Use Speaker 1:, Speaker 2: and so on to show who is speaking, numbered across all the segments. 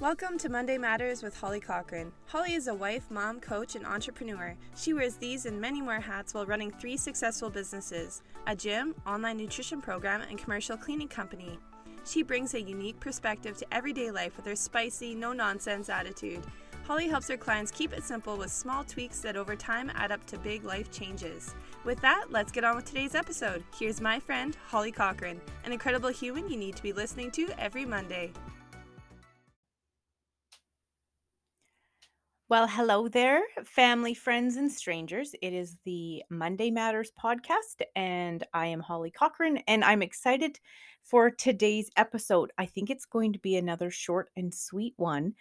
Speaker 1: Welcome to Monday Matters with Holly Cochran. Holly is a wife, mom, coach, and entrepreneur. She wears these and many more hats while running three successful businesses a gym, online nutrition program, and commercial cleaning company. She brings a unique perspective to everyday life with her spicy, no nonsense attitude. Holly helps her clients keep it simple with small tweaks that over time add up to big life changes. With that, let's get on with today's episode. Here's my friend, Holly Cochran, an incredible human you need to be listening to every Monday.
Speaker 2: Well, hello there, family, friends, and strangers. It is the Monday Matters podcast, and I am Holly Cochran, and I'm excited for today's episode. I think it's going to be another short and sweet one,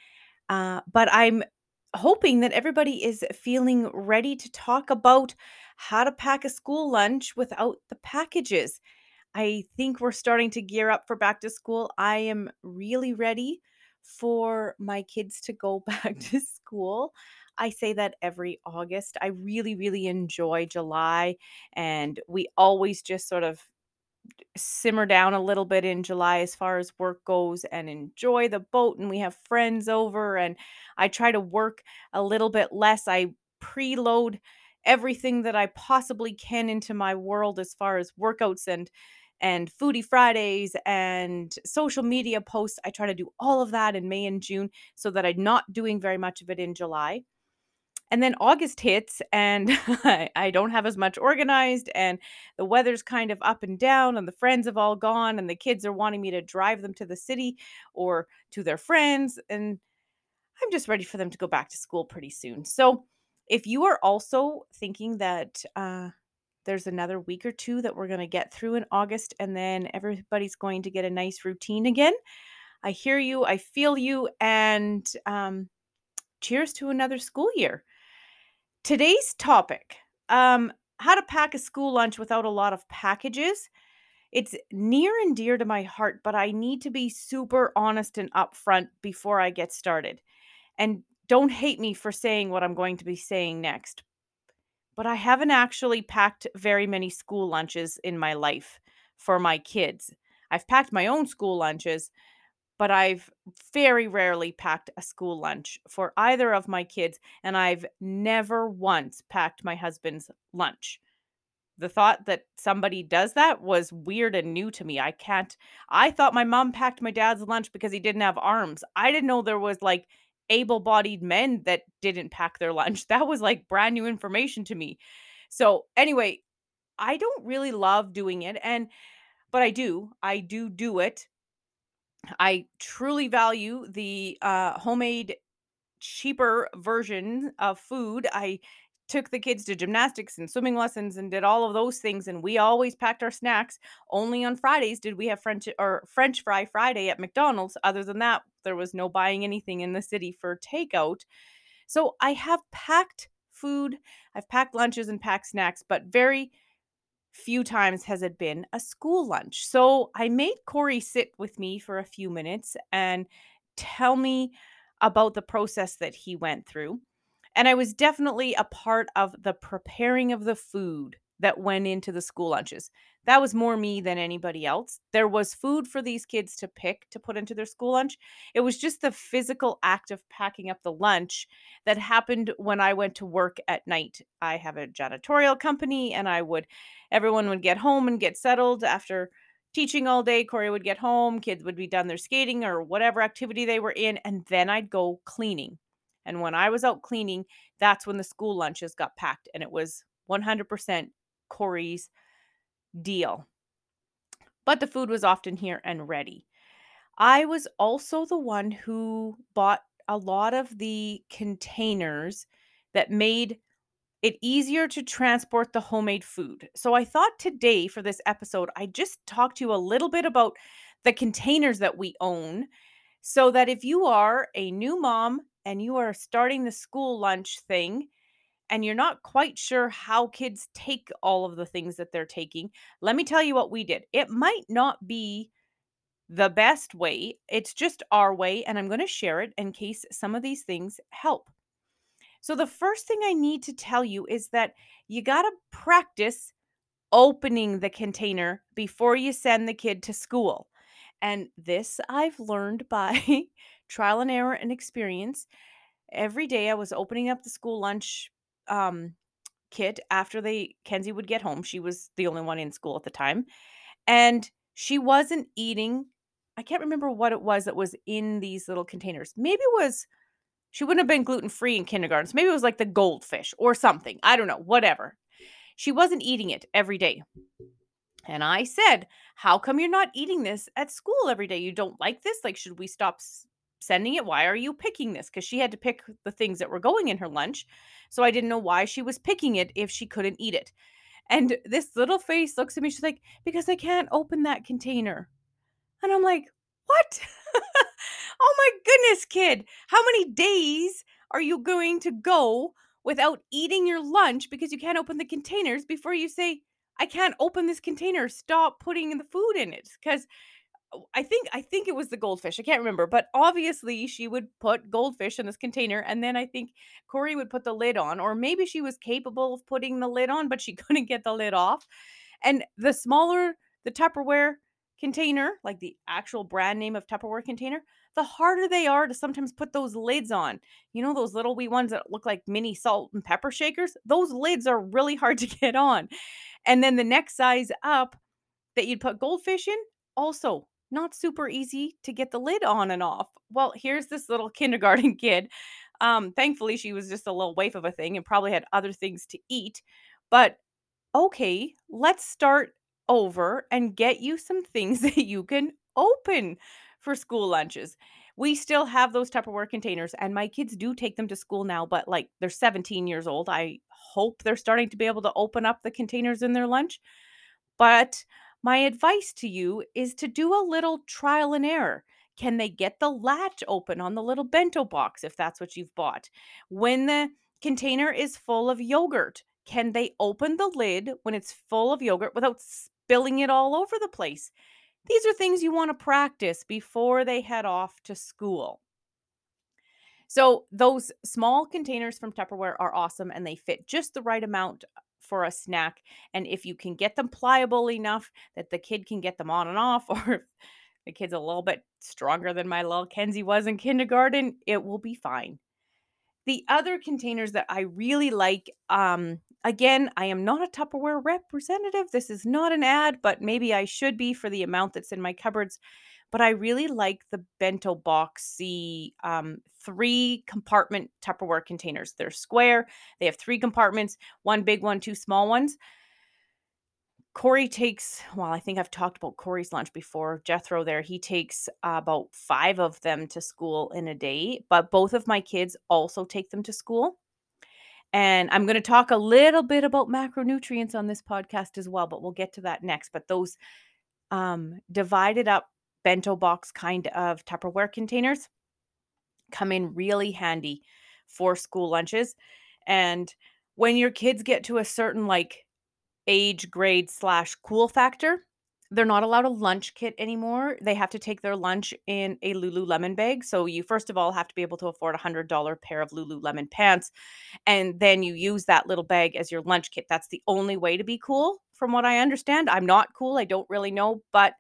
Speaker 2: uh, but I'm hoping that everybody is feeling ready to talk about how to pack a school lunch without the packages. I think we're starting to gear up for back to school. I am really ready for my kids to go back to school. I say that every August. I really, really enjoy July, and we always just sort of simmer down a little bit in July as far as work goes and enjoy the boat. And we have friends over, and I try to work a little bit less. I preload everything that I possibly can into my world as far as workouts and and foodie Fridays and social media posts. I try to do all of that in May and June so that I'm not doing very much of it in July. And then August hits and I don't have as much organized and the weather's kind of up and down and the friends have all gone and the kids are wanting me to drive them to the city or to their friends and I'm just ready for them to go back to school pretty soon. So if you are also thinking that uh, there's another week or two that we're going to get through in August, and then everybody's going to get a nice routine again. I hear you, I feel you, and um, cheers to another school year. Today's topic um, how to pack a school lunch without a lot of packages. It's near and dear to my heart, but I need to be super honest and upfront before I get started. And don't hate me for saying what I'm going to be saying next, but I haven't actually packed very many school lunches in my life for my kids. I've packed my own school lunches, but I've very rarely packed a school lunch for either of my kids, and I've never once packed my husband's lunch. The thought that somebody does that was weird and new to me. I can't. I thought my mom packed my dad's lunch because he didn't have arms. I didn't know there was like able bodied men that didn't pack their lunch. That was like brand new information to me. So, anyway, I don't really love doing it. And, but I do. I do do it. I truly value the uh, homemade, cheaper version of food. I took the kids to gymnastics and swimming lessons and did all of those things and we always packed our snacks only on fridays did we have french or french fry friday at mcdonald's other than that there was no buying anything in the city for takeout so i have packed food i've packed lunches and packed snacks but very few times has it been a school lunch so i made corey sit with me for a few minutes and tell me about the process that he went through and I was definitely a part of the preparing of the food that went into the school lunches. That was more me than anybody else. There was food for these kids to pick to put into their school lunch. It was just the physical act of packing up the lunch that happened when I went to work at night. I have a janitorial company and I would everyone would get home and get settled after teaching all day. Corey would get home, kids would be done their skating or whatever activity they were in, and then I'd go cleaning. And when I was out cleaning, that's when the school lunches got packed. And it was 100% Corey's deal. But the food was often here and ready. I was also the one who bought a lot of the containers that made it easier to transport the homemade food. So I thought today for this episode, I just talk to you a little bit about the containers that we own so that if you are a new mom and you are starting the school lunch thing and you're not quite sure how kids take all of the things that they're taking, let me tell you what we did. It might not be the best way, it's just our way, and I'm going to share it in case some of these things help. So, the first thing I need to tell you is that you got to practice opening the container before you send the kid to school. And this I've learned by trial and error and experience. Every day I was opening up the school lunch um, kit after they Kenzie would get home. She was the only one in school at the time. And she wasn't eating I can't remember what it was that was in these little containers. Maybe it was she wouldn't have been gluten free in kindergarten. So maybe it was like the goldfish or something. I don't know, whatever. She wasn't eating it every day. And I said, How come you're not eating this at school every day? You don't like this? Like, should we stop sending it? Why are you picking this? Because she had to pick the things that were going in her lunch. So I didn't know why she was picking it if she couldn't eat it. And this little face looks at me. She's like, Because I can't open that container. And I'm like, What? oh my goodness, kid. How many days are you going to go without eating your lunch because you can't open the containers before you say, I can't open this container. Stop putting the food in it. Because I think I think it was the goldfish. I can't remember, but obviously she would put goldfish in this container, and then I think Corey would put the lid on, or maybe she was capable of putting the lid on, but she couldn't get the lid off. And the smaller the Tupperware container, like the actual brand name of Tupperware container, the harder they are to sometimes put those lids on. You know, those little wee ones that look like mini salt and pepper shakers? Those lids are really hard to get on. And then the next size up that you'd put goldfish in, also not super easy to get the lid on and off. Well, here's this little kindergarten kid. Um, thankfully, she was just a little waif of a thing and probably had other things to eat. But okay, let's start over and get you some things that you can open for school lunches. We still have those Tupperware containers, and my kids do take them to school now, but like they're 17 years old. I hope they're starting to be able to open up the containers in their lunch. But my advice to you is to do a little trial and error. Can they get the latch open on the little bento box if that's what you've bought? When the container is full of yogurt, can they open the lid when it's full of yogurt without spilling it all over the place? These are things you want to practice before they head off to school. So, those small containers from Tupperware are awesome and they fit just the right amount for a snack. And if you can get them pliable enough that the kid can get them on and off, or if the kid's a little bit stronger than my little Kenzie was in kindergarten, it will be fine. The other containers that I really like, um, Again, I am not a Tupperware representative. This is not an ad, but maybe I should be for the amount that's in my cupboards. But I really like the bento boxy um, three compartment Tupperware containers. They're square, they have three compartments one big one, two small ones. Corey takes, well, I think I've talked about Corey's lunch before. Jethro there, he takes uh, about five of them to school in a day, but both of my kids also take them to school. And I'm going to talk a little bit about macronutrients on this podcast as well, but we'll get to that next. But those um, divided up bento box kind of Tupperware containers come in really handy for school lunches. And when your kids get to a certain like age grade slash cool factor, they're not allowed a lunch kit anymore. They have to take their lunch in a Lululemon bag. So you first of all have to be able to afford a hundred dollar pair of Lululemon pants, and then you use that little bag as your lunch kit. That's the only way to be cool, from what I understand. I'm not cool. I don't really know, but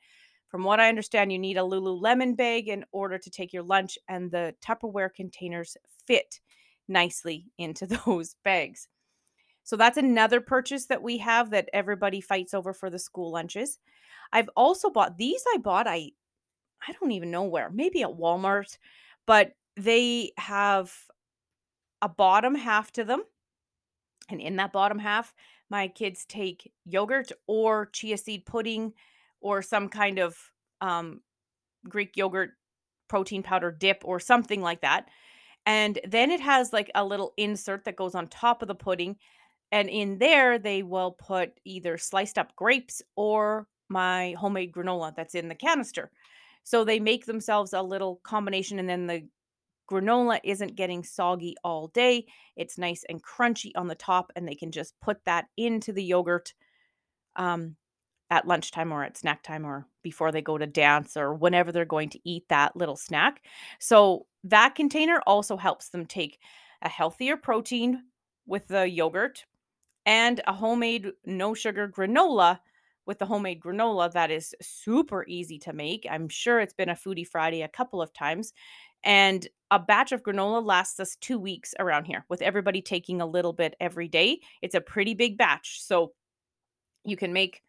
Speaker 2: from what I understand, you need a Lululemon bag in order to take your lunch, and the Tupperware containers fit nicely into those bags. So that's another purchase that we have that everybody fights over for the school lunches. I've also bought these I bought I I don't even know where. Maybe at Walmart, but they have a bottom half to them. And in that bottom half, my kids take yogurt or chia seed pudding or some kind of um, Greek yogurt protein powder dip or something like that. And then it has like a little insert that goes on top of the pudding. And in there, they will put either sliced up grapes or my homemade granola that's in the canister. So they make themselves a little combination, and then the granola isn't getting soggy all day. It's nice and crunchy on the top, and they can just put that into the yogurt um, at lunchtime or at snack time or before they go to dance or whenever they're going to eat that little snack. So that container also helps them take a healthier protein with the yogurt and a homemade no sugar granola with the homemade granola that is super easy to make. I'm sure it's been a Foodie Friday a couple of times. And a batch of granola lasts us two weeks around here with everybody taking a little bit every day. It's a pretty big batch. So you can make,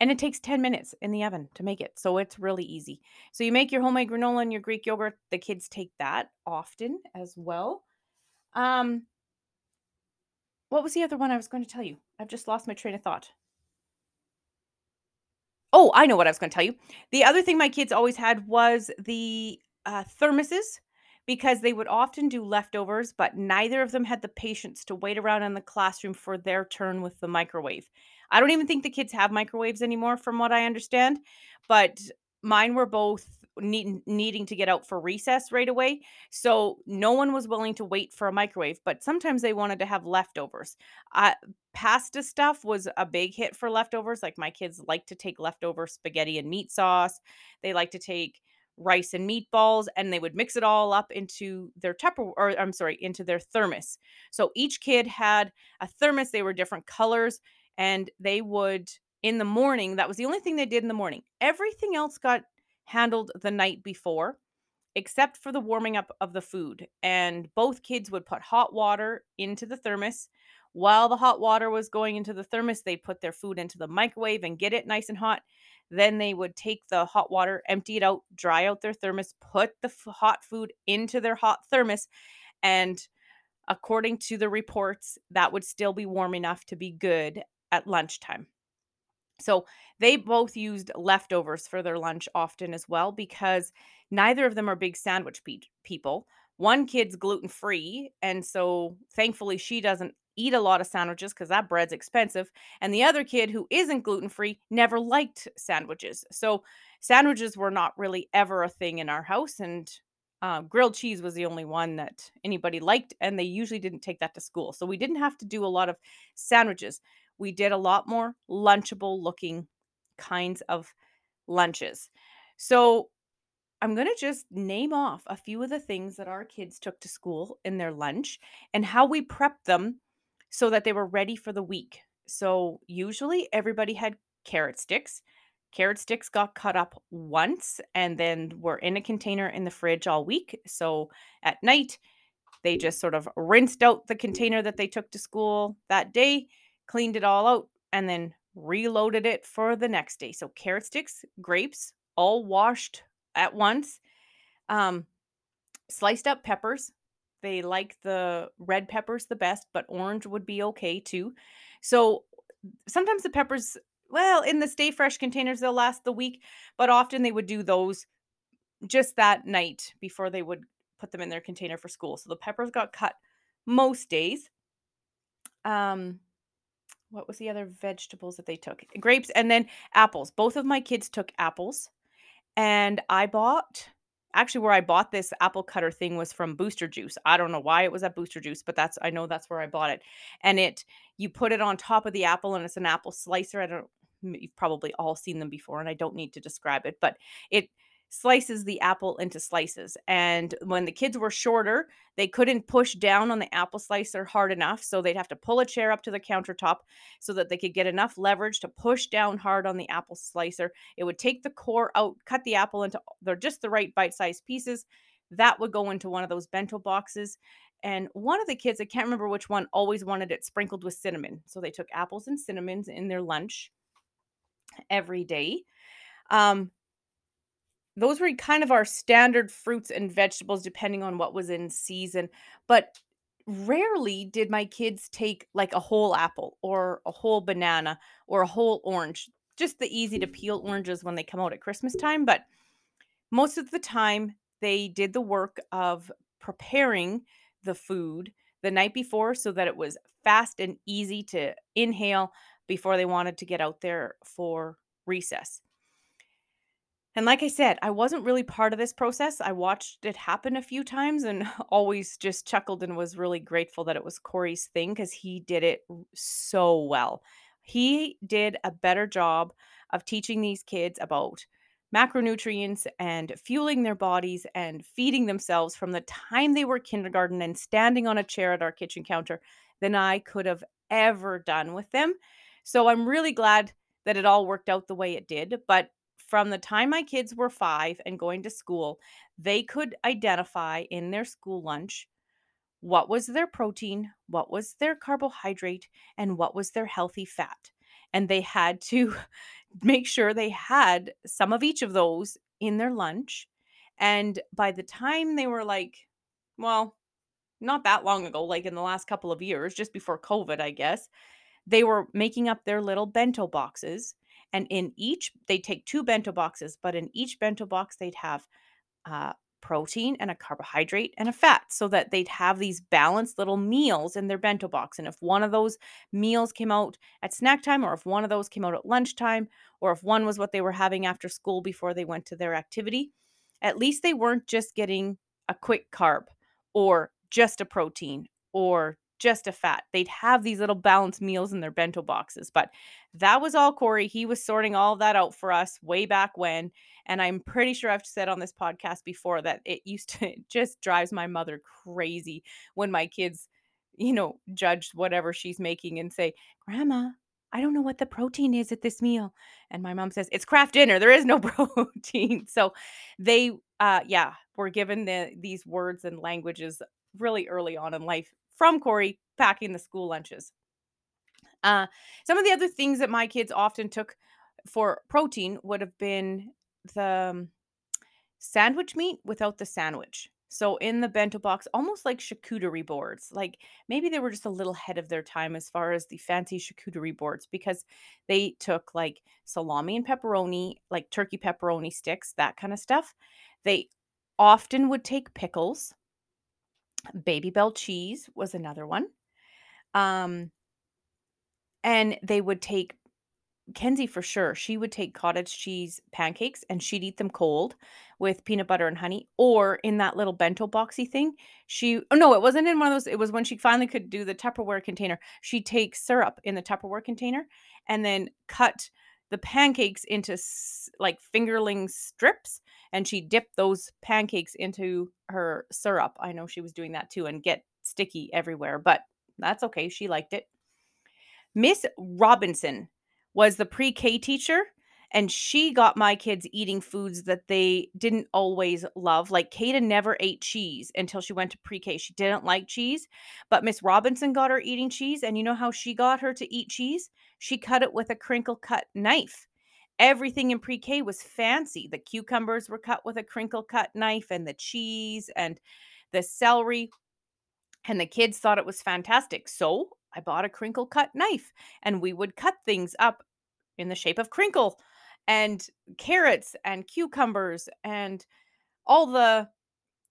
Speaker 2: and it takes 10 minutes in the oven to make it. So it's really easy. So you make your homemade granola and your Greek yogurt. The kids take that often as well. Um, what was the other one I was going to tell you? I've just lost my train of thought. Oh, I know what I was going to tell you. The other thing my kids always had was the uh, thermoses because they would often do leftovers, but neither of them had the patience to wait around in the classroom for their turn with the microwave. I don't even think the kids have microwaves anymore, from what I understand, but mine were both need, needing to get out for recess right away. So no one was willing to wait for a microwave, but sometimes they wanted to have leftovers. Uh, pasta stuff was a big hit for leftovers. Like my kids like to take leftover spaghetti and meat sauce. They like to take rice and meatballs and they would mix it all up into their tupper or I'm sorry, into their thermos. So each kid had a thermos. They were different colors and they would in the morning, that was the only thing they did in the morning. Everything else got handled the night before, except for the warming up of the food. And both kids would put hot water into the thermos. While the hot water was going into the thermos, they put their food into the microwave and get it nice and hot. Then they would take the hot water, empty it out, dry out their thermos, put the f- hot food into their hot thermos. And according to the reports, that would still be warm enough to be good at lunchtime. So they both used leftovers for their lunch often as well because neither of them are big sandwich pe- people. One kid's gluten free, and so thankfully she doesn't eat a lot of sandwiches because that bread's expensive. And the other kid who isn't gluten free never liked sandwiches. So sandwiches were not really ever a thing in our house. And uh, grilled cheese was the only one that anybody liked, and they usually didn't take that to school. So we didn't have to do a lot of sandwiches we did a lot more lunchable looking kinds of lunches. So I'm going to just name off a few of the things that our kids took to school in their lunch and how we prepped them so that they were ready for the week. So, usually everybody had carrot sticks. Carrot sticks got cut up once and then were in a container in the fridge all week. So, at night, they just sort of rinsed out the container that they took to school that day cleaned it all out, and then reloaded it for the next day. So carrot sticks, grapes, all washed at once. Um, sliced up peppers. They like the red peppers the best, but orange would be okay too. So sometimes the peppers, well, in the stay fresh containers, they'll last the week, but often they would do those just that night before they would put them in their container for school. So the peppers got cut most days. Um, what was the other vegetables that they took? Grapes and then apples. Both of my kids took apples. And I bought actually where I bought this apple cutter thing was from Booster Juice. I don't know why it was at Booster Juice, but that's I know that's where I bought it. And it you put it on top of the apple and it's an apple slicer. I don't you've probably all seen them before and I don't need to describe it, but it slices the apple into slices. And when the kids were shorter, they couldn't push down on the apple slicer hard enough. So they'd have to pull a chair up to the countertop so that they could get enough leverage to push down hard on the apple slicer. It would take the core out, cut the apple into they're just the right bite sized pieces. That would go into one of those bento boxes. And one of the kids, I can't remember which one, always wanted it sprinkled with cinnamon. So they took apples and cinnamons in their lunch every day. Um, those were kind of our standard fruits and vegetables depending on what was in season but rarely did my kids take like a whole apple or a whole banana or a whole orange just the easy to peel oranges when they come out at christmas time but most of the time they did the work of preparing the food the night before so that it was fast and easy to inhale before they wanted to get out there for recess and like I said, I wasn't really part of this process. I watched it happen a few times and always just chuckled and was really grateful that it was Corey's thing because he did it so well. He did a better job of teaching these kids about macronutrients and fueling their bodies and feeding themselves from the time they were kindergarten and standing on a chair at our kitchen counter than I could have ever done with them. So I'm really glad that it all worked out the way it did, but from the time my kids were five and going to school, they could identify in their school lunch what was their protein, what was their carbohydrate, and what was their healthy fat. And they had to make sure they had some of each of those in their lunch. And by the time they were like, well, not that long ago, like in the last couple of years, just before COVID, I guess, they were making up their little bento boxes. And in each, they take two bento boxes, but in each bento box, they'd have uh, protein and a carbohydrate and a fat so that they'd have these balanced little meals in their bento box. And if one of those meals came out at snack time, or if one of those came out at lunchtime, or if one was what they were having after school before they went to their activity, at least they weren't just getting a quick carb or just a protein or just a fat. They'd have these little balanced meals in their bento boxes. But that was all Corey. He was sorting all that out for us way back when. And I'm pretty sure I've said on this podcast before that it used to it just drives my mother crazy when my kids, you know, judge whatever she's making and say, Grandma, I don't know what the protein is at this meal. And my mom says, It's Kraft dinner. There is no protein. So they uh yeah, were given the these words and languages really early on in life from Corey packing the school lunches. Uh, some of the other things that my kids often took for protein would have been the um, sandwich meat without the sandwich. So in the bento box, almost like charcuterie boards. Like maybe they were just a little ahead of their time as far as the fancy charcuterie boards because they took like salami and pepperoni, like turkey pepperoni sticks, that kind of stuff. They often would take pickles. Babybel cheese was another one. Um, and they would take Kenzie for sure. She would take cottage cheese pancakes and she'd eat them cold with peanut butter and honey, or in that little bento boxy thing. She oh no, it wasn't in one of those. It was when she finally could do the Tupperware container. She'd take syrup in the Tupperware container and then cut the pancakes into s- like fingerling strips and she dipped those pancakes into her syrup. I know she was doing that too and get sticky everywhere, but that's okay. She liked it. Miss Robinson was the pre K teacher, and she got my kids eating foods that they didn't always love. Like Kata never ate cheese until she went to pre K. She didn't like cheese, but Miss Robinson got her eating cheese. And you know how she got her to eat cheese? She cut it with a crinkle cut knife. Everything in pre K was fancy. The cucumbers were cut with a crinkle cut knife, and the cheese and the celery. And the kids thought it was fantastic. So I bought a crinkle cut knife and we would cut things up in the shape of crinkle and carrots and cucumbers and all the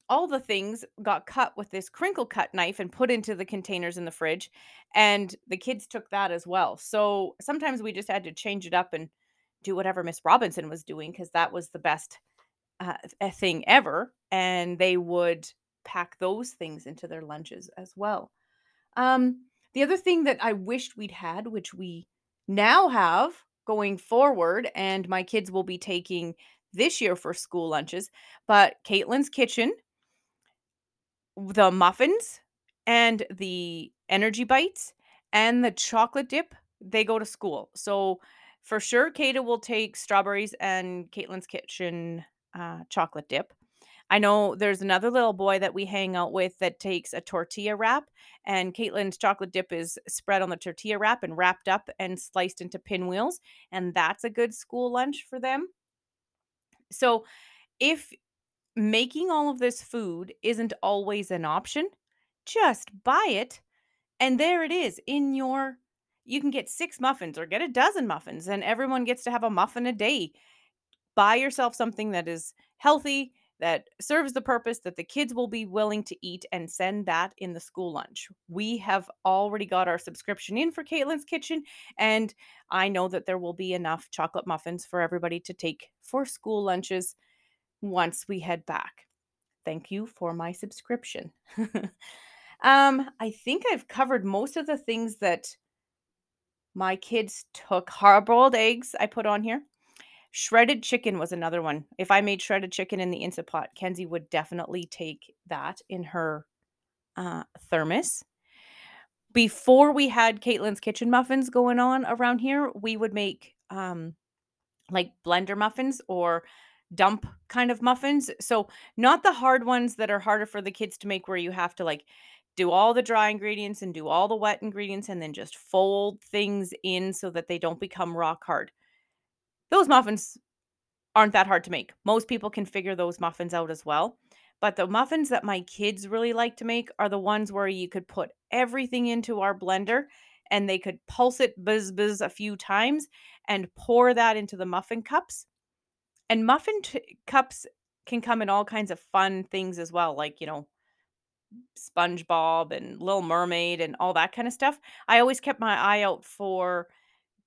Speaker 2: all the things got cut with this crinkle cut knife and put into the containers in the fridge and the kids took that as well. So sometimes we just had to change it up and do whatever miss robinson was doing because that was the best uh, thing ever and they would pack those things into their lunches as well. Um the other thing that I wished we'd had, which we now have going forward, and my kids will be taking this year for school lunches, but Caitlin's Kitchen, the muffins, and the energy bites, and the chocolate dip, they go to school. So for sure, Kata will take strawberries and Caitlin's Kitchen uh, chocolate dip. I know there's another little boy that we hang out with that takes a tortilla wrap, and Caitlin's chocolate dip is spread on the tortilla wrap and wrapped up and sliced into pinwheels, and that's a good school lunch for them. So, if making all of this food isn't always an option, just buy it, and there it is in your. You can get six muffins or get a dozen muffins, and everyone gets to have a muffin a day. Buy yourself something that is healthy that serves the purpose that the kids will be willing to eat and send that in the school lunch. We have already got our subscription in for Caitlin's Kitchen, and I know that there will be enough chocolate muffins for everybody to take for school lunches once we head back. Thank you for my subscription. um, I think I've covered most of the things that my kids took. Hard boiled eggs, I put on here. Shredded chicken was another one. If I made shredded chicken in the Instant Pot, Kenzie would definitely take that in her uh, thermos. Before we had Caitlin's Kitchen muffins going on around here, we would make um like blender muffins or dump kind of muffins. So not the hard ones that are harder for the kids to make where you have to like do all the dry ingredients and do all the wet ingredients and then just fold things in so that they don't become rock hard. Those muffins aren't that hard to make. Most people can figure those muffins out as well. But the muffins that my kids really like to make are the ones where you could put everything into our blender and they could pulse it buzz buzz a few times and pour that into the muffin cups. And muffin t- cups can come in all kinds of fun things as well, like, you know, SpongeBob and Little Mermaid and all that kind of stuff. I always kept my eye out for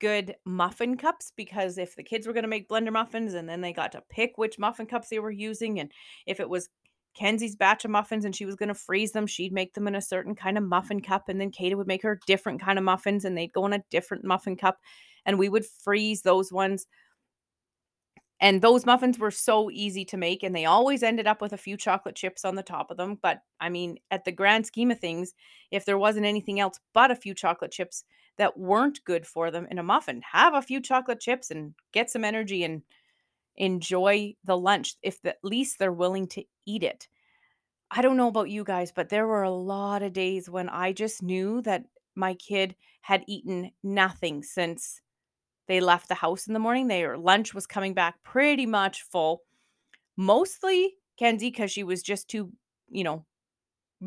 Speaker 2: good muffin cups because if the kids were going to make blender muffins and then they got to pick which muffin cups they were using and if it was Kenzie's batch of muffins and she was going to freeze them, she'd make them in a certain kind of muffin cup and then Kata would make her different kind of muffins and they'd go in a different muffin cup and we would freeze those ones and those muffins were so easy to make, and they always ended up with a few chocolate chips on the top of them. But I mean, at the grand scheme of things, if there wasn't anything else but a few chocolate chips that weren't good for them in a muffin, have a few chocolate chips and get some energy and enjoy the lunch if the, at least they're willing to eat it. I don't know about you guys, but there were a lot of days when I just knew that my kid had eaten nothing since they left the house in the morning. Their lunch was coming back pretty much full. Mostly Kenzie, because she was just too, you know,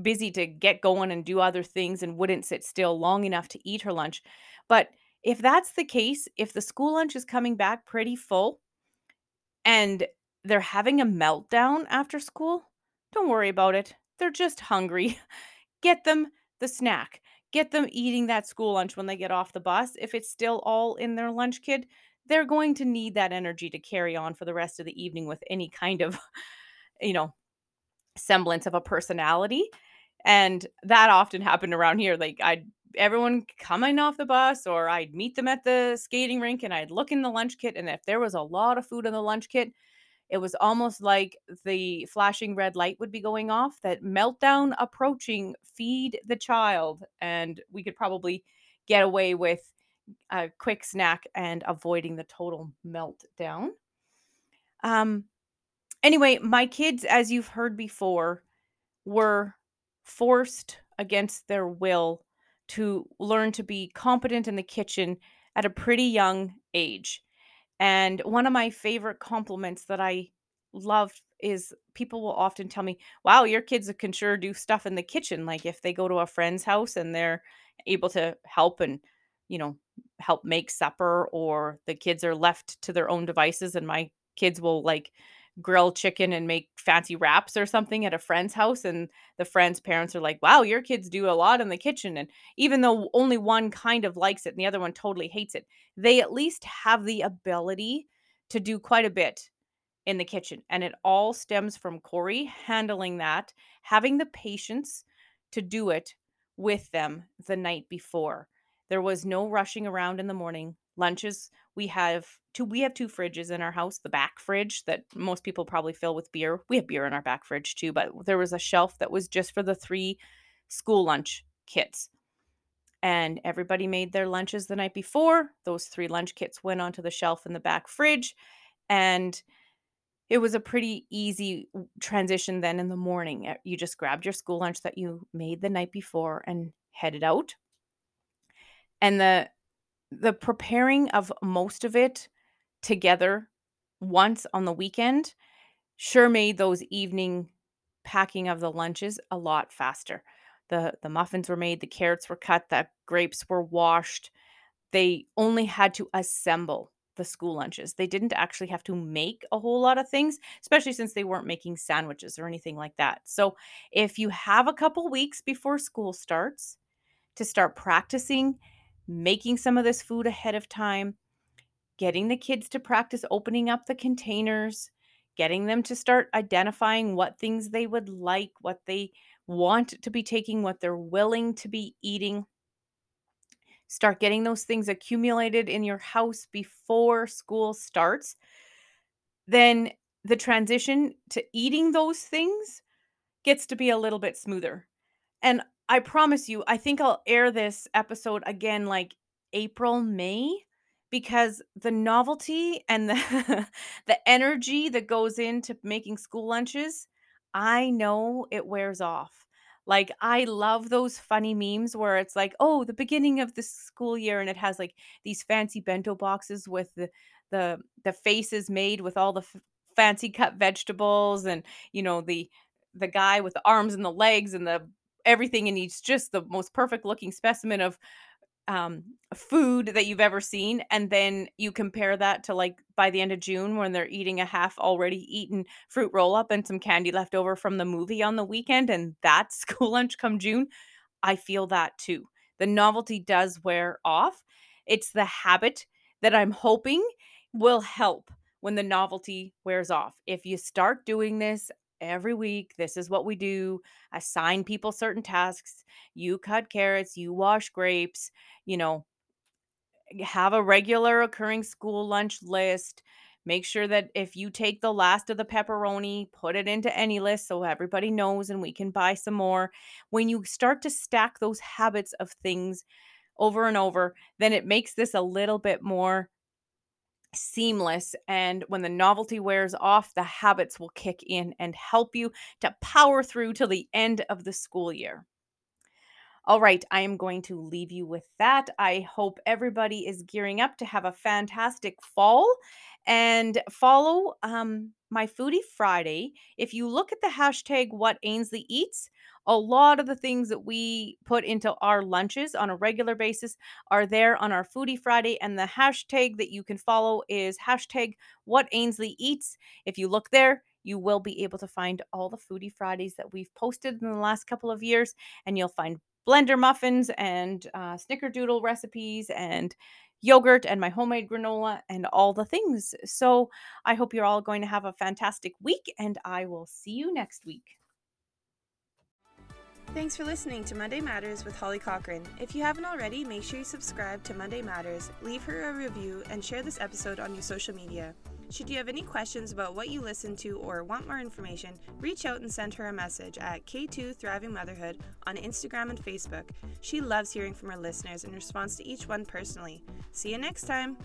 Speaker 2: busy to get going and do other things and wouldn't sit still long enough to eat her lunch. But if that's the case, if the school lunch is coming back pretty full and they're having a meltdown after school, don't worry about it. They're just hungry. Get them the snack get them eating that school lunch when they get off the bus. If it's still all in their lunch kit, they're going to need that energy to carry on for the rest of the evening with any kind of, you know, semblance of a personality. And that often happened around here. Like I'd everyone coming off the bus or I'd meet them at the skating rink and I'd look in the lunch kit and if there was a lot of food in the lunch kit, it was almost like the flashing red light would be going off, that meltdown approaching, feed the child. And we could probably get away with a quick snack and avoiding the total meltdown. Um, anyway, my kids, as you've heard before, were forced against their will to learn to be competent in the kitchen at a pretty young age. And one of my favorite compliments that I love is people will often tell me, wow, your kids can sure do stuff in the kitchen. Like if they go to a friend's house and they're able to help and, you know, help make supper, or the kids are left to their own devices and my kids will like grill chicken and make fancy wraps or something at a friend's house and the friend's parents are like wow your kids do a lot in the kitchen and even though only one kind of likes it and the other one totally hates it they at least have the ability to do quite a bit in the kitchen and it all stems from Corey handling that having the patience to do it with them the night before. There was no rushing around in the morning. Lunches we have two we have two fridges in our house the back fridge that most people probably fill with beer we have beer in our back fridge too but there was a shelf that was just for the three school lunch kits. And everybody made their lunches the night before those three lunch kits went onto the shelf in the back fridge and it was a pretty easy transition then in the morning eh, you just grabbed your school lunch that you made the night before and headed out. And the the preparing of most of it together once on the weekend sure made those evening packing of the lunches a lot faster. The the muffins were made, the carrots were cut, the grapes were washed. They only had to assemble the school lunches. They didn't actually have to make a whole lot of things, especially since they weren't making sandwiches or anything like that. So, if you have a couple weeks before school starts to start practicing making some of this food ahead of time, getting the kids to practice opening up the containers, getting them to start identifying what things they would like, what they want to be taking, what they're willing to be eating. Start getting those things accumulated in your house before school starts. Then the transition to eating those things gets to be a little bit smoother. And I promise you, I think I'll air this episode again like April, May, because the novelty and the the energy that goes into making school lunches, I know it wears off. Like I love those funny memes where it's like, "Oh, the beginning of the school year," and it has like these fancy bento boxes with the the the faces made with all the f- fancy cut vegetables and you know the the guy with the arms and the legs and the everything and he's just the most perfect looking specimen of um, food that you've ever seen, and then you compare that to like by the end of June when they're eating a half already eaten fruit roll up and some candy left over from the movie on the weekend, and that's school lunch come June. I feel that too. The novelty does wear off. It's the habit that I'm hoping will help when the novelty wears off. If you start doing this every week, this is what we do, assign people certain tasks, you cut carrots, you wash grapes, you know, have a regular occurring school lunch list. Make sure that if you take the last of the pepperoni, put it into any list so everybody knows and we can buy some more. When you start to stack those habits of things over and over, then it makes this a little bit more seamless. And when the novelty wears off, the habits will kick in and help you to power through till the end of the school year. All right, I am going to leave you with that. I hope everybody is gearing up to have a fantastic fall and follow um, my Foodie Friday. If you look at the hashtag What Ainsley Eats, a lot of the things that we put into our lunches on a regular basis are there on our Foodie Friday. And the hashtag that you can follow is hashtag What Ainsley Eats. If you look there, you will be able to find all the Foodie Fridays that we've posted in the last couple of years, and you'll find blender muffins and uh, snickerdoodle recipes and yogurt and my homemade granola and all the things. So I hope you're all going to have a fantastic week, and I will see you next week.
Speaker 1: Thanks for listening to Monday Matters with Holly Cochran. If you haven't already, make sure you subscribe to Monday Matters, leave her a review, and share this episode on your social media. Should you have any questions about what you listen to or want more information, reach out and send her a message at K2 Thriving Motherhood on Instagram and Facebook. She loves hearing from her listeners and responds to each one personally. See you next time.